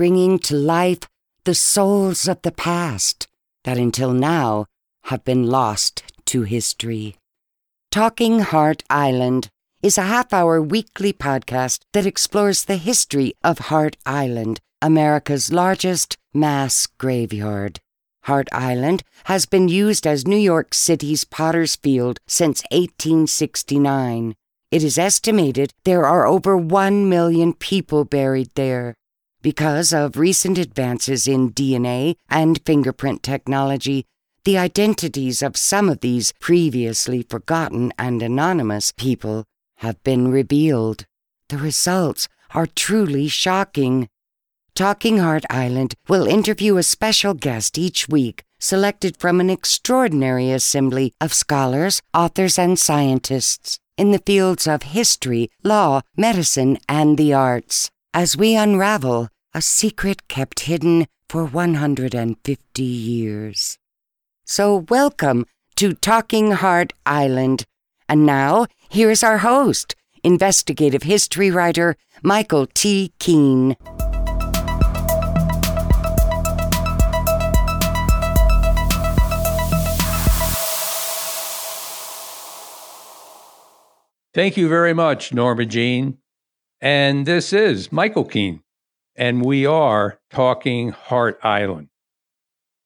bringing to life the souls of the past that until now have been lost to history. Talking Hart Island is a half hour weekly podcast that explores the history of Hart Island, America's largest mass graveyard. Hart Island has been used as New York City's Potter's Field since 1869. It is estimated there are over 1 million people buried there. Because of recent advances in DNA and fingerprint technology, the identities of some of these previously forgotten and anonymous people have been revealed. The results are truly shocking. Talking Hart Island will interview a special guest each week, selected from an extraordinary assembly of scholars, authors, and scientists in the fields of history, law, medicine, and the arts, as we unravel a secret kept hidden for 150 years. So, welcome to Talking Hart Island. And now, here's our host, investigative history writer Michael T. Keene. Thank you very much, Norma Jean. And this is Michael Keene, and we are talking Hart Island.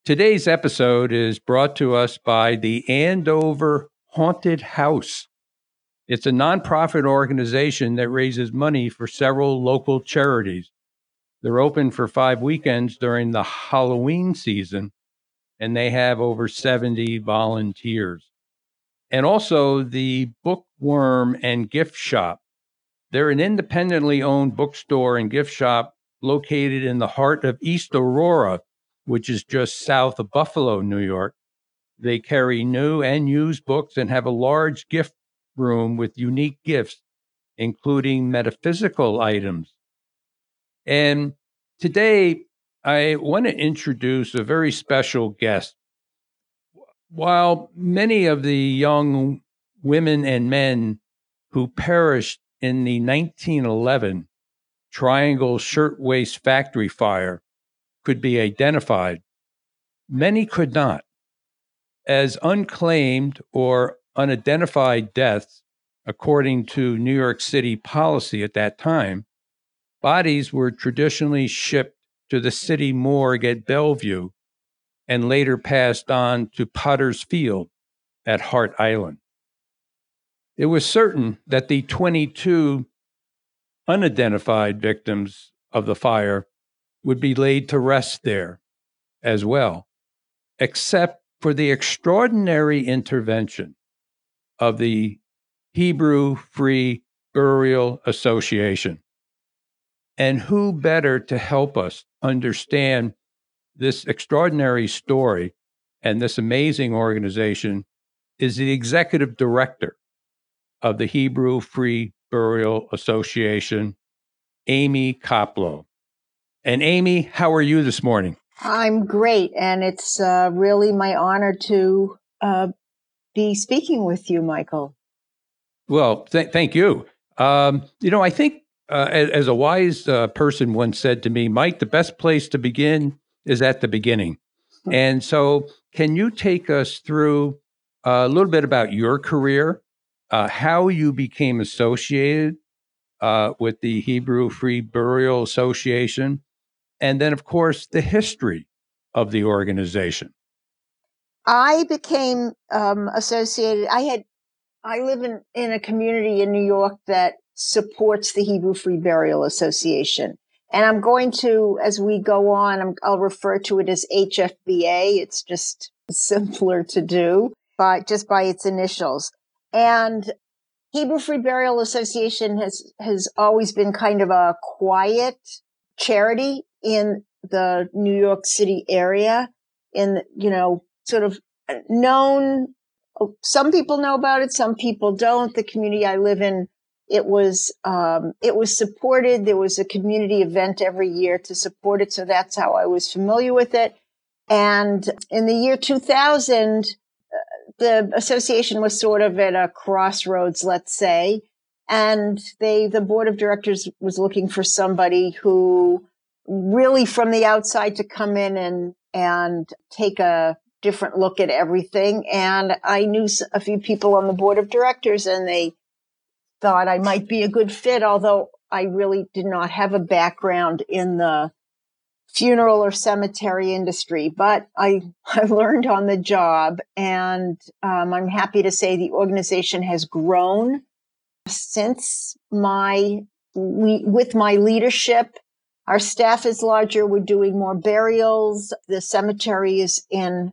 Today's episode is brought to us by the Andover Haunted House. It's a nonprofit organization that raises money for several local charities. They're open for five weekends during the Halloween season, and they have over 70 volunteers. And also the Bookworm and Gift Shop. They're an independently owned bookstore and gift shop located in the heart of East Aurora, which is just south of Buffalo, New York. They carry new and used books and have a large gift room with unique gifts, including metaphysical items. And today, I want to introduce a very special guest. While many of the young women and men who perished in the 1911 Triangle Shirtwaist Factory fire could be identified, many could not. As unclaimed or unidentified deaths, according to New York City policy at that time, bodies were traditionally shipped to the city morgue at Bellevue and later passed on to Potter's Field at Hart Island. It was certain that the 22 unidentified victims of the fire would be laid to rest there as well, except for the extraordinary intervention of the Hebrew Free Burial Association. And who better to help us understand this extraordinary story and this amazing organization is the executive director of the Hebrew Free Burial Association, Amy Koplow. And Amy, how are you this morning? I'm great, and it's uh, really my honor to uh, be speaking with you, Michael. Well, th- thank you. Um, you know, I think uh, as, as, a wise uh, person once said to me, Mike, the best place to begin is at the beginning. Hmm. and so, can you take us through a little bit about your career, uh, how you became associated with the Hebrew Free Burial Association, and then, of course, the history of the organization. I became um, associated. I had, I live in, in a community in New York that supports the Hebrew Free Burial Association. And I'm going to, as we go on, i will refer to it as HFBA. It's just simpler to do by just by its initials. And Hebrew Free Burial Association has, has always been kind of a quiet charity in the New York City area in, you know, sort of known. Some people know about it. Some people don't. The community I live in, it was, um, it was supported. There was a community event every year to support it. So that's how I was familiar with it. And in the year 2000, uh, the association was sort of at a crossroads, let's say. And they, the board of directors was looking for somebody who really from the outside to come in and, and take a different look at everything. And I knew a few people on the board of directors and they thought I might be a good fit, although I really did not have a background in the funeral or cemetery industry, but I, I learned on the job and um, I'm happy to say the organization has grown since my, with my leadership. Our staff is larger. We're doing more burials. The cemetery is in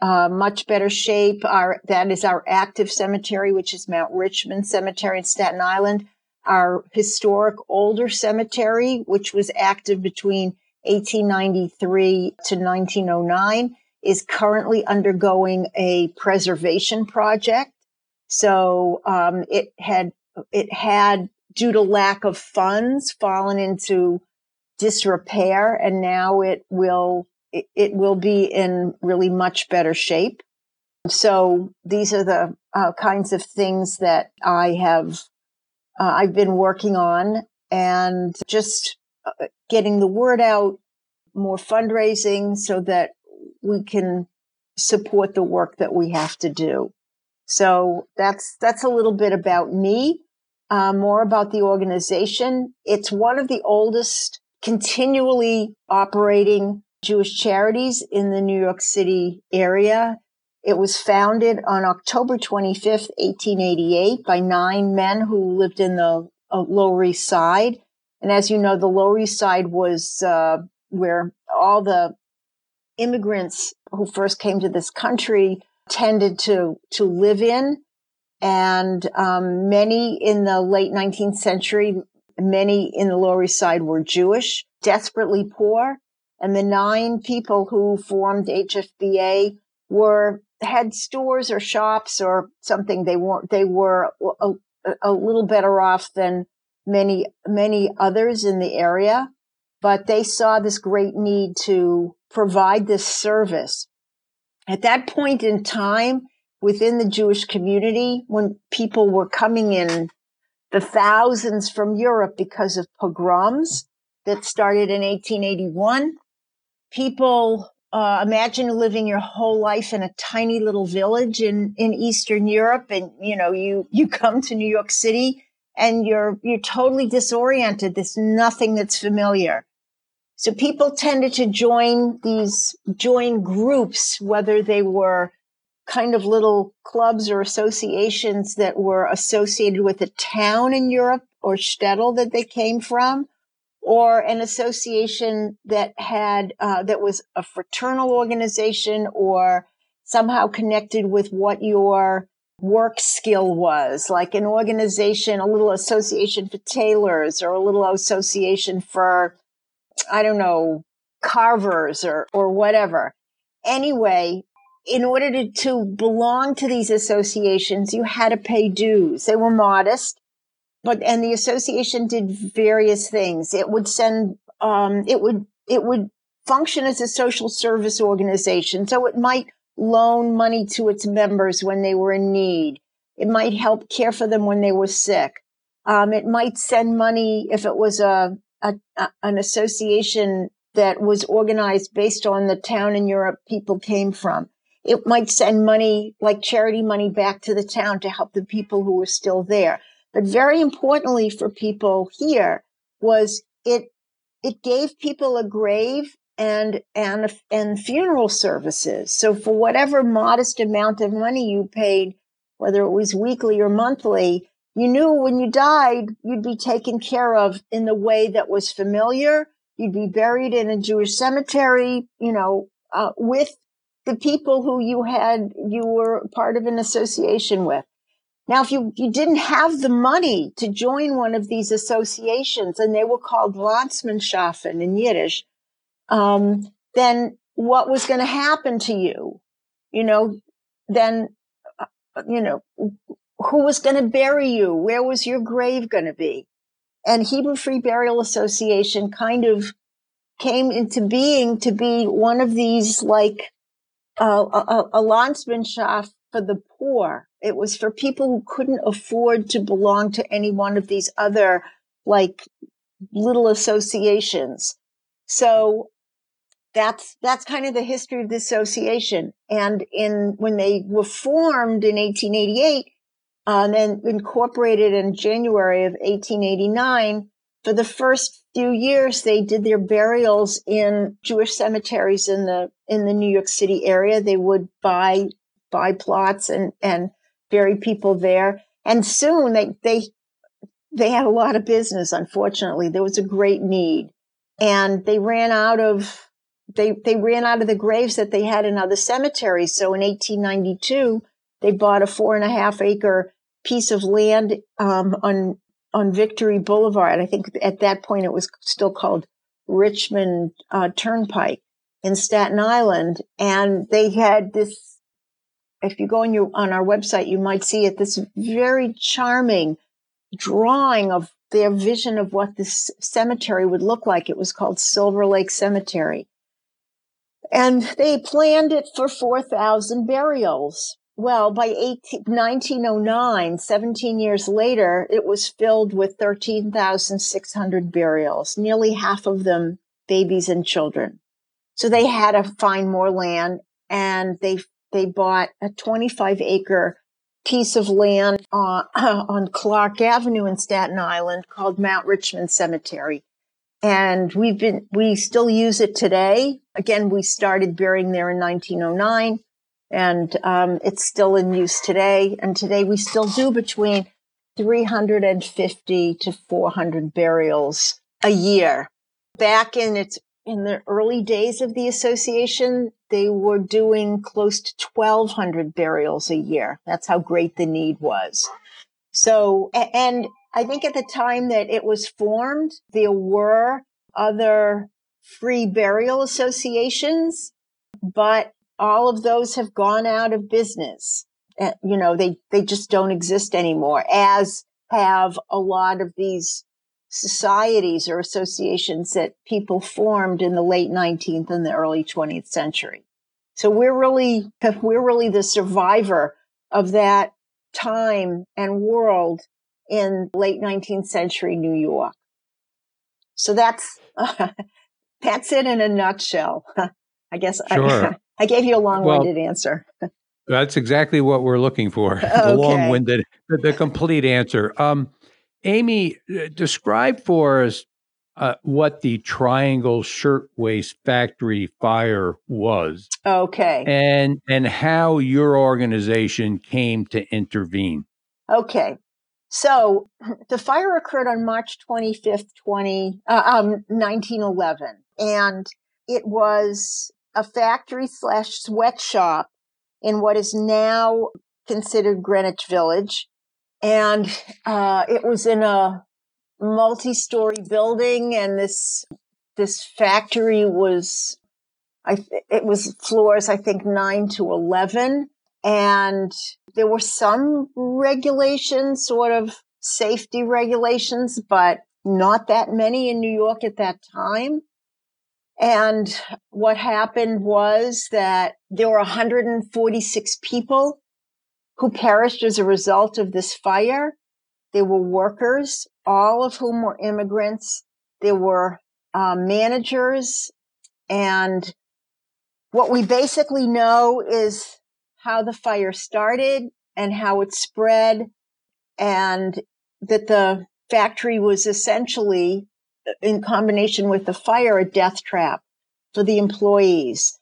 uh, much better shape. Our, that is our active cemetery, which is Mount Richmond Cemetery in Staten Island. Our historic older cemetery, which was active between 1893 to 1909 is currently undergoing a preservation project. So um, it had it had due to lack of funds fallen into disrepair, and now it will it, it will be in really much better shape. So these are the uh, kinds of things that I have uh, I've been working on, and just getting the word out, more fundraising so that we can support the work that we have to do. So that's, that's a little bit about me, uh, more about the organization. It's one of the oldest continually operating Jewish charities in the New York City area. It was founded on October 25th, 1888 by nine men who lived in the uh, Lower East Side. And as you know, the Lower East Side was uh, where all the immigrants who first came to this country tended to to live in, and um, many in the late 19th century, many in the Lower East Side were Jewish, desperately poor, and the nine people who formed HFBA were had stores or shops or something. They weren't. They were a, a little better off than many, many others in the area, but they saw this great need to provide this service. At that point in time, within the Jewish community, when people were coming in the thousands from Europe because of pogroms that started in 1881, people uh, imagine living your whole life in a tiny little village in, in Eastern Europe and, you know, you, you come to New York City and you're, you're totally disoriented. There's nothing that's familiar. So people tended to join these, join groups, whether they were kind of little clubs or associations that were associated with a town in Europe or shtetl that they came from, or an association that had, uh, that was a fraternal organization or somehow connected with what your work skill was, like an organization, a little association for tailors or a little association for, I don't know, carvers or, or whatever. Anyway, in order to, to belong to these associations, you had to pay dues. They were modest, but, and the association did various things. It would send, um, it would, it would function as a social service organization. So it might loan money to its members when they were in need. It might help care for them when they were sick. Um, it might send money if it was a, a, a, an association that was organized based on the town in Europe people came from. It might send money like charity money back to the town to help the people who were still there. But very importantly for people here was it, it gave people a grave and and and funeral services. So for whatever modest amount of money you paid, whether it was weekly or monthly, you knew when you died you'd be taken care of in the way that was familiar. You'd be buried in a Jewish cemetery, you know, uh, with the people who you had you were part of an association with. Now, if you, you didn't have the money to join one of these associations, and they were called Landsmannschaften in Yiddish, um, then what was going to happen to you? You know, then, uh, you know, who was going to bury you? Where was your grave going to be? And Hebrew Free Burial Association kind of came into being to be one of these like uh, a, a Landsmannschaft for the poor. It was for people who couldn't afford to belong to any one of these other like little associations. So that's that's kind of the history of the association. And in when they were formed in 1888, uh, and then incorporated in January of 1889, for the first few years they did their burials in Jewish cemeteries in the in the New York City area. They would buy buy plots and and bury people there. And soon they they they had a lot of business. Unfortunately, there was a great need, and they ran out of they they ran out of the graves that they had in other cemeteries. So in 1892, they bought a four and a half acre piece of land um, on on Victory Boulevard. I think at that point it was still called Richmond uh, Turnpike in Staten Island, and they had this. If you go on your on our website, you might see it. This very charming drawing of their vision of what this cemetery would look like. It was called Silver Lake Cemetery. And they planned it for 4,000 burials. Well, by 18, 1909, 17 years later, it was filled with 13,600 burials, nearly half of them babies and children. So they had to find more land and they, they bought a 25 acre piece of land uh, on Clark Avenue in Staten Island called Mount Richmond Cemetery. And we've been, we still use it today. Again, we started burying there in 1909 and um, it's still in use today. And today we still do between 350 to 400 burials a year. Back in its in the early days of the association, they were doing close to 1,200 burials a year. That's how great the need was. So, and I think at the time that it was formed, there were other free burial associations, but all of those have gone out of business. Uh, you know, they, they just don't exist anymore, as have a lot of these societies or associations that people formed in the late 19th and the early 20th century. So we're really, we're really the survivor of that time and world in late 19th century New York. So that's, uh, that's it in a nutshell. I guess sure. I, I gave you a long-winded well, answer. That's exactly what we're looking for. Okay. The long-winded, the, the complete answer. Um, Amy, uh, describe for us uh, what the Triangle Shirtwaist Factory fire was. Okay. And and how your organization came to intervene. Okay. So the fire occurred on March 25th, 20, uh, um, 1911. And it was a factory slash sweatshop in what is now considered Greenwich Village and uh, it was in a multi-story building, and this this factory was, I it was floors I think nine to eleven, and there were some regulations, sort of safety regulations, but not that many in New York at that time. And what happened was that there were 146 people who perished as a result of this fire. They were workers, all of whom were immigrants. There were uh, managers. And what we basically know is how the fire started and how it spread and that the factory was essentially in combination with the fire, a death trap for the employees.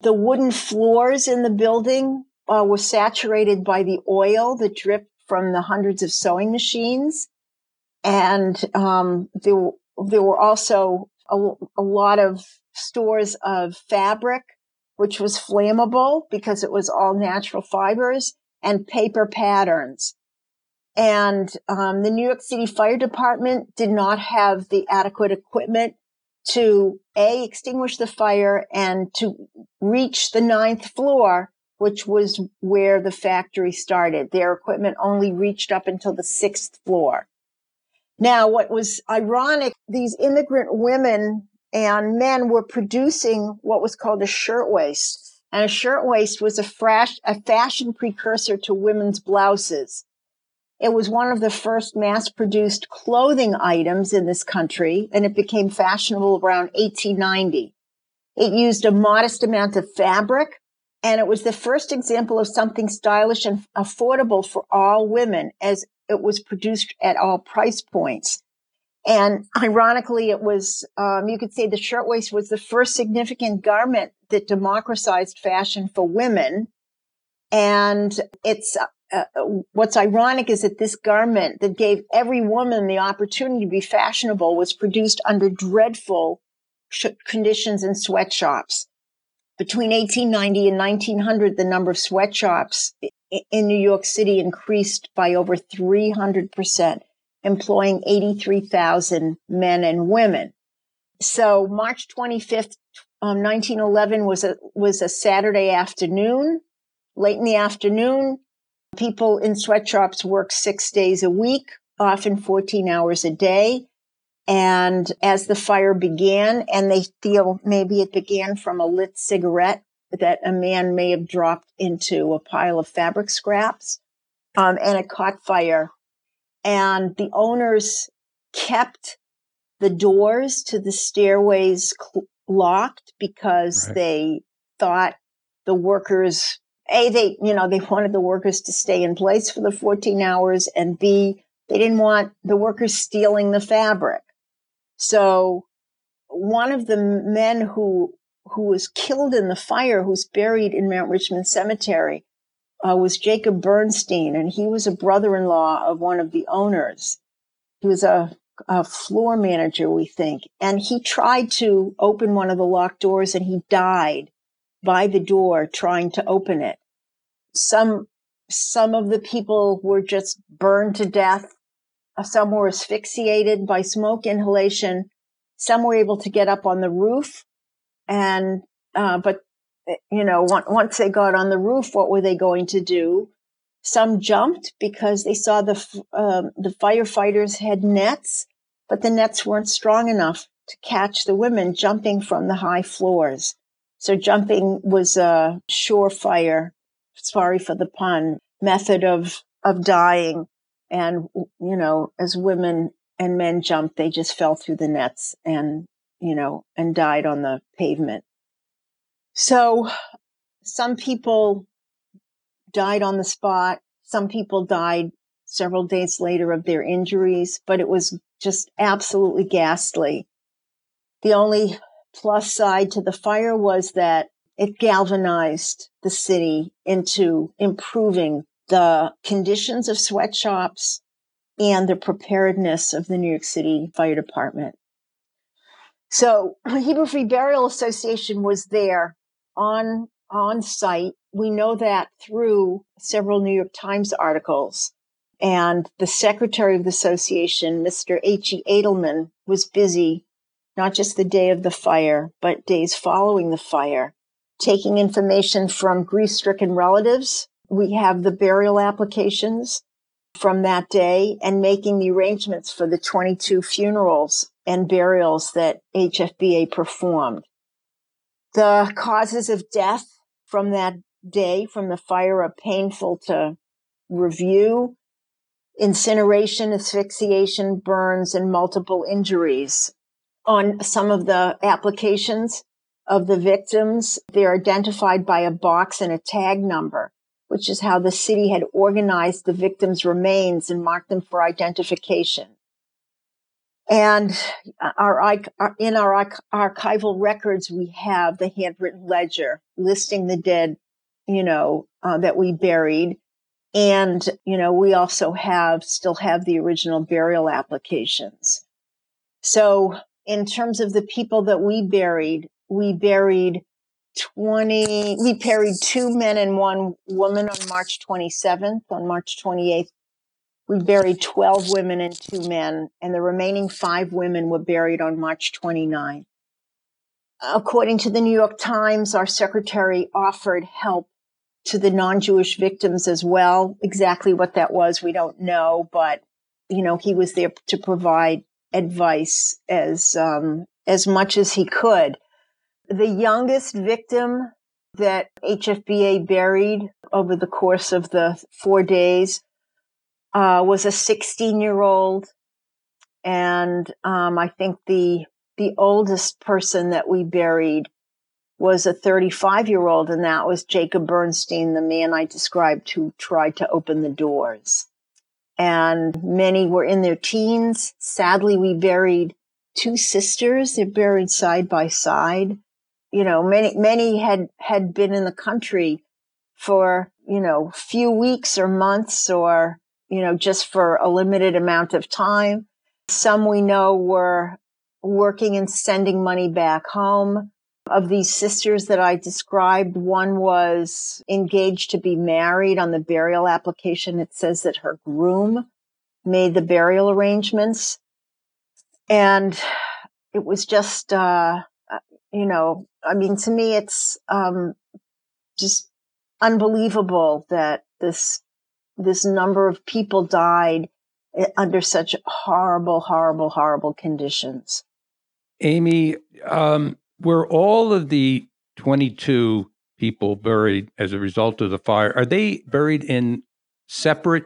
The wooden floors in the building uh, was saturated by the oil that dripped from the hundreds of sewing machines. And um, there, there were also a, a lot of stores of fabric, which was flammable because it was all natural fibers and paper patterns. And um, the New York City Fire Department did not have the adequate equipment to a extinguish the fire and to reach the ninth floor which was where the factory started. Their equipment only reached up until the sixth floor. Now, what was ironic, these immigrant women and men were producing what was called a shirtwaist. And a shirtwaist was a, a fashion precursor to women's blouses. It was one of the first mass produced clothing items in this country, and it became fashionable around 1890. It used a modest amount of fabric, and it was the first example of something stylish and affordable for all women as it was produced at all price points. And ironically, it was, um, you could say the shirtwaist was the first significant garment that democratized fashion for women. And it's, uh, uh, what's ironic is that this garment that gave every woman the opportunity to be fashionable was produced under dreadful sh- conditions in sweatshops. Between 1890 and 1900, the number of sweatshops in New York City increased by over 300%, employing 83,000 men and women. So March 25th, um, 1911 was a, was a Saturday afternoon. Late in the afternoon, people in sweatshops work six days a week, often 14 hours a day. And as the fire began, and they feel maybe it began from a lit cigarette that a man may have dropped into a pile of fabric scraps, um, and it caught fire. And the owners kept the doors to the stairways cl- locked because right. they thought the workers, A, they, you know, they wanted the workers to stay in place for the 14 hours, and B, they didn't want the workers stealing the fabric. So one of the men who who was killed in the fire, who's buried in Mount Richmond Cemetery, uh, was Jacob Bernstein, and he was a brother-in-law of one of the owners. He was a, a floor manager, we think, and he tried to open one of the locked doors, and he died by the door trying to open it. Some some of the people were just burned to death some were asphyxiated by smoke inhalation. Some were able to get up on the roof. And, uh, but, you know, once they got on the roof, what were they going to do? Some jumped because they saw the, um, the firefighters had nets, but the nets weren't strong enough to catch the women jumping from the high floors. So jumping was a surefire, sorry for the pun, method of, of dying. And, you know, as women and men jumped, they just fell through the nets and, you know, and died on the pavement. So some people died on the spot. Some people died several days later of their injuries, but it was just absolutely ghastly. The only plus side to the fire was that it galvanized the city into improving the conditions of sweatshops and the preparedness of the New York City Fire Department. So Hebrew Free Burial Association was there on, on site. We know that through several New York Times articles. And the secretary of the association, Mr. H.E. Edelman, was busy not just the day of the fire, but days following the fire, taking information from grief stricken relatives we have the burial applications from that day and making the arrangements for the 22 funerals and burials that HFBA performed. The causes of death from that day, from the fire, are painful to review. Incineration, asphyxiation, burns, and multiple injuries. On some of the applications of the victims, they're identified by a box and a tag number which is how the city had organized the victims' remains and marked them for identification. And our, in our archival records, we have the handwritten ledger listing the dead, you know, uh, that we buried. And, you know, we also have, still have the original burial applications. So in terms of the people that we buried, we buried 20, we buried two men and one woman on March 27th. On March 28th, we buried 12 women and two men, and the remaining five women were buried on March 29th. According to the New York Times, our secretary offered help to the non-Jewish victims as well. Exactly what that was, we don't know, but you know, he was there to provide advice as um, as much as he could. The youngest victim that HFBA buried over the course of the four days uh, was a 16 year old. And um, I think the the oldest person that we buried was a 35 year old, and that was Jacob Bernstein, the man I described who tried to open the doors. And many were in their teens. Sadly, we buried two sisters. They're buried side by side. You know, many, many had, had been in the country for, you know, few weeks or months or, you know, just for a limited amount of time. Some we know were working and sending money back home. Of these sisters that I described, one was engaged to be married on the burial application. It says that her groom made the burial arrangements. And it was just, uh, you know, I mean, to me, it's um, just unbelievable that this this number of people died eh, under such horrible, horrible, horrible conditions. Amy, um, were all of the 22 people buried as a result of the fire, are they buried in separate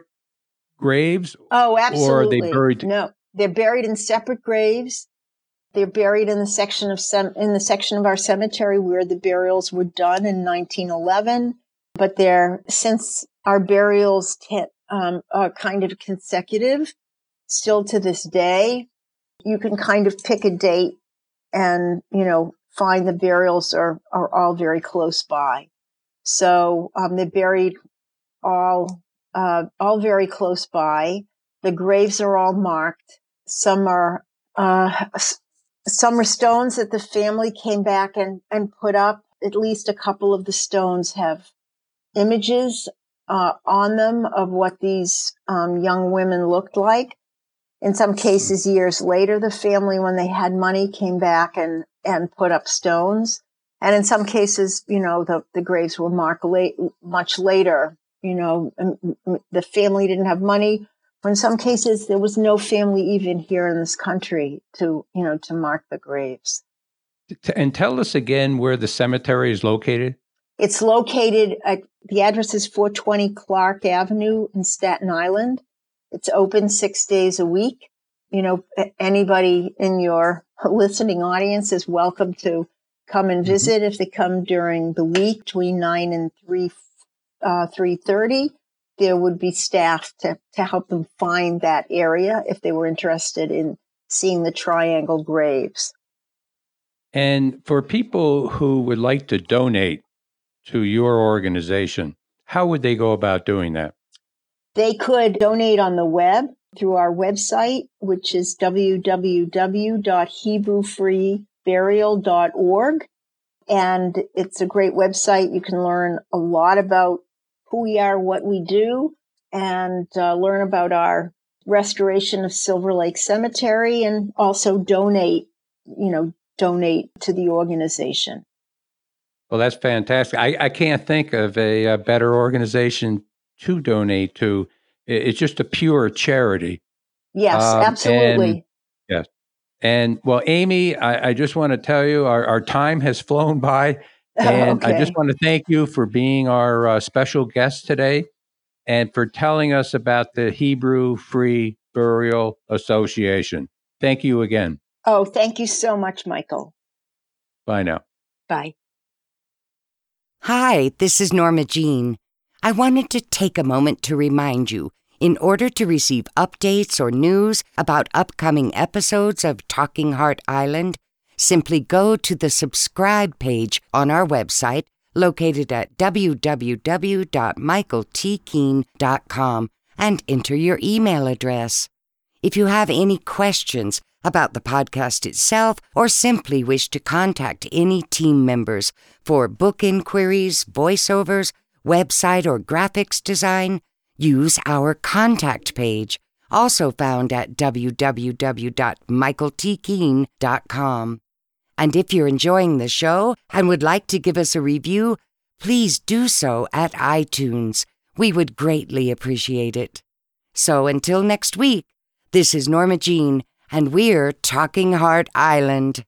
graves? Oh, absolutely. Or are they buried? No, they're buried in separate graves. They're buried in the section of sem- in the section of our cemetery where the burials were done in 1911. But they're since our burials t- um, are kind of consecutive, still to this day, you can kind of pick a date and you know find the burials are are all very close by. So um, they're buried all uh, all very close by. The graves are all marked. Some are uh, some are stones that the family came back and and put up. At least a couple of the stones have images uh, on them of what these um, young women looked like. In some cases, years later, the family, when they had money, came back and, and put up stones. And in some cases, you know, the, the graves were marked late, much later. You know, the family didn't have money. Or in some cases, there was no family even here in this country to, you know, to mark the graves. And tell us again where the cemetery is located. It's located at the address is 420 Clark Avenue in Staten Island. It's open six days a week. You know, anybody in your listening audience is welcome to come and mm-hmm. visit. If they come during the week between nine and three, uh, three thirty, there would be staff to to help them find that area if they were interested in seeing the triangle graves. And for people who would like to donate to your organization, how would they go about doing that? They could donate on the web through our website, which is www.hebrewfreeburial.org. And it's a great website. You can learn a lot about who we are, what we do, and uh, learn about our restoration of Silver Lake Cemetery and also donate, you know, donate to the organization. Well, that's fantastic. I, I can't think of a, a better organization to donate to. It's just a pure charity. Yes, um, absolutely. And, yes. And well, Amy, I, I just want to tell you our, our time has flown by. And okay. I just want to thank you for being our uh, special guest today and for telling us about the Hebrew Free Burial Association. Thank you again. Oh, thank you so much, Michael. Bye now. Bye. Hi, this is Norma Jean. I wanted to take a moment to remind you in order to receive updates or news about upcoming episodes of Talking Hart Island, simply go to the subscribe page on our website located at www.michaeltkeene.com and enter your email address. If you have any questions about the podcast itself or simply wish to contact any team members for book inquiries, voiceovers, website or graphics design, use our contact page, also found at www.michaeltkeene.com. And if you're enjoying the show and would like to give us a review, please do so at iTunes. We would greatly appreciate it. So until next week, this is Norma Jean, and we're Talking Hart Island.